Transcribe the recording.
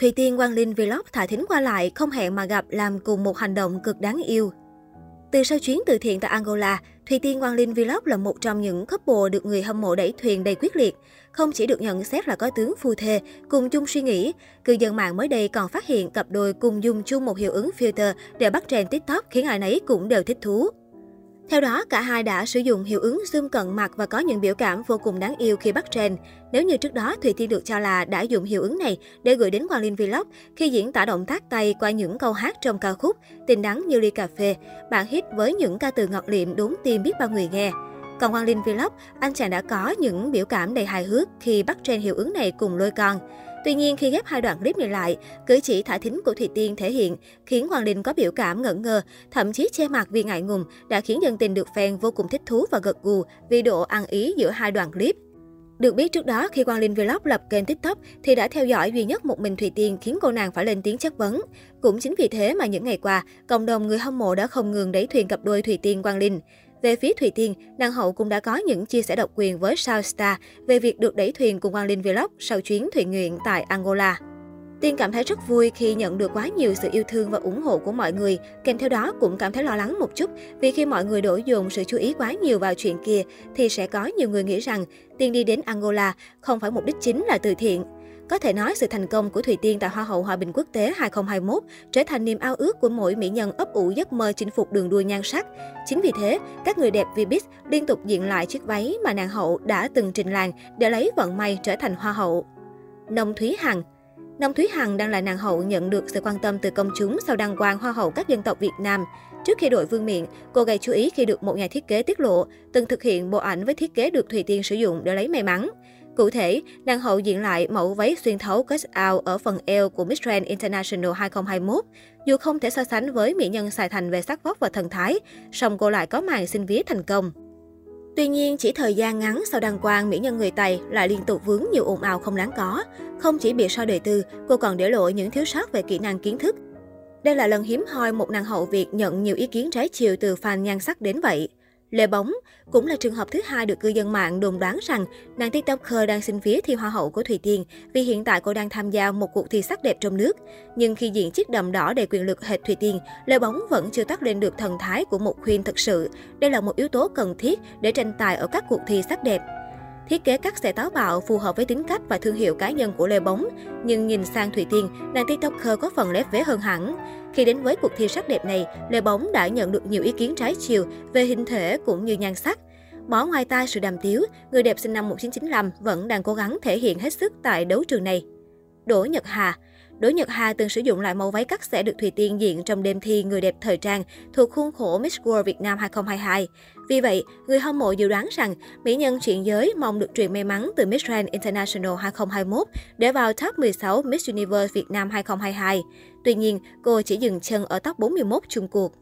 Thùy Tiên Quang Linh Vlog thả thính qua lại, không hẹn mà gặp làm cùng một hành động cực đáng yêu. Từ sau chuyến từ thiện tại Angola, Thùy Tiên Quang Linh Vlog là một trong những couple được người hâm mộ đẩy thuyền đầy quyết liệt. Không chỉ được nhận xét là có tướng phu thê, cùng chung suy nghĩ, cư dân mạng mới đây còn phát hiện cặp đôi cùng dùng chung một hiệu ứng filter để bắt trend TikTok khiến ai nấy cũng đều thích thú. Theo đó, cả hai đã sử dụng hiệu ứng zoom cận mặt và có những biểu cảm vô cùng đáng yêu khi bắt trend. Nếu như trước đó, Thùy Tiên được cho là đã dùng hiệu ứng này để gửi đến Quang Linh Vlog khi diễn tả động tác tay qua những câu hát trong ca khúc Tình đắng như ly cà phê, bản hit với những ca từ ngọt liệm đúng tim biết bao người nghe. Còn Quang Linh Vlog, anh chàng đã có những biểu cảm đầy hài hước khi bắt trend hiệu ứng này cùng lôi con. Tuy nhiên, khi ghép hai đoạn clip này lại, cử chỉ thả thính của Thùy Tiên thể hiện khiến Hoàng Linh có biểu cảm ngẩn ngơ, thậm chí che mặt vì ngại ngùng, đã khiến dân tình được fan vô cùng thích thú và gật gù vì độ ăn ý giữa hai đoạn clip. Được biết trước đó, khi Quang Linh Vlog lập kênh TikTok thì đã theo dõi duy nhất một mình Thùy Tiên khiến cô nàng phải lên tiếng chất vấn. Cũng chính vì thế mà những ngày qua, cộng đồng người hâm mộ đã không ngừng đẩy thuyền cặp đôi Thùy Tiên Quang Linh. Về phía Thùy Tiên, nàng hậu cũng đã có những chia sẻ độc quyền với Sao Star về việc được đẩy thuyền cùng Quang Linh Vlog sau chuyến thuyền nguyện tại Angola. Tiên cảm thấy rất vui khi nhận được quá nhiều sự yêu thương và ủng hộ của mọi người, kèm theo đó cũng cảm thấy lo lắng một chút vì khi mọi người đổ dồn sự chú ý quá nhiều vào chuyện kia thì sẽ có nhiều người nghĩ rằng Tiên đi đến Angola không phải mục đích chính là từ thiện. Có thể nói sự thành công của Thùy Tiên tại Hoa hậu Hòa bình quốc tế 2021 trở thành niềm ao ước của mỗi mỹ nhân ấp ủ giấc mơ chinh phục đường đua nhan sắc. Chính vì thế, các người đẹp Vbiz liên tục diện lại chiếc váy mà nàng hậu đã từng trình làng để lấy vận may trở thành Hoa hậu. Nông Thúy Hằng Nông Thúy Hằng đang là nàng hậu nhận được sự quan tâm từ công chúng sau đăng quang Hoa hậu các dân tộc Việt Nam. Trước khi đội vương miện, cô gây chú ý khi được một nhà thiết kế tiết lộ từng thực hiện bộ ảnh với thiết kế được Thùy Tiên sử dụng để lấy may mắn. Cụ thể, nàng hậu diện lại mẫu váy xuyên thấu cut out ở phần eo của Miss Grand International 2021. Dù không thể so sánh với mỹ nhân xài thành về sắc vóc và thần thái, song cô lại có màn xin vía thành công. Tuy nhiên, chỉ thời gian ngắn sau đăng quang, mỹ nhân người Tây lại liên tục vướng nhiều ồn ào không đáng có. Không chỉ bị so đời tư, cô còn để lộ những thiếu sót về kỹ năng kiến thức. Đây là lần hiếm hoi một nàng hậu Việt nhận nhiều ý kiến trái chiều từ fan nhan sắc đến vậy. Lê Bóng cũng là trường hợp thứ hai được cư dân mạng đồn đoán rằng nàng TikToker đang xin phía thi hoa hậu của Thùy Tiên vì hiện tại cô đang tham gia một cuộc thi sắc đẹp trong nước. Nhưng khi diện chiếc đầm đỏ đầy quyền lực hệt Thùy Tiên, Lê Bóng vẫn chưa tắt lên được thần thái của một queen thực sự. Đây là một yếu tố cần thiết để tranh tài ở các cuộc thi sắc đẹp. Thiết kế cắt sẽ táo bạo, phù hợp với tính cách và thương hiệu cá nhân của Lê Bóng. Nhưng nhìn sang Thùy Tiên, nàng TikToker có phần lép vế hơn hẳn. Khi đến với cuộc thi sắc đẹp này, Lê Bóng đã nhận được nhiều ý kiến trái chiều về hình thể cũng như nhan sắc. Bỏ ngoài tai sự đàm tiếu, người đẹp sinh năm 1995 vẫn đang cố gắng thể hiện hết sức tại đấu trường này. Đỗ Nhật Hà Đỗ Nhật Hà từng sử dụng loại mẫu váy cắt sẽ được Thùy Tiên diện trong đêm thi người đẹp thời trang thuộc khuôn khổ Miss World Việt Nam 2022. Vì vậy, người hâm mộ dự đoán rằng mỹ nhân chuyện giới mong được truyền may mắn từ Miss Grand International 2021 để vào top 16 Miss Universe Việt Nam 2022. Tuy nhiên, cô chỉ dừng chân ở top 41 chung cuộc.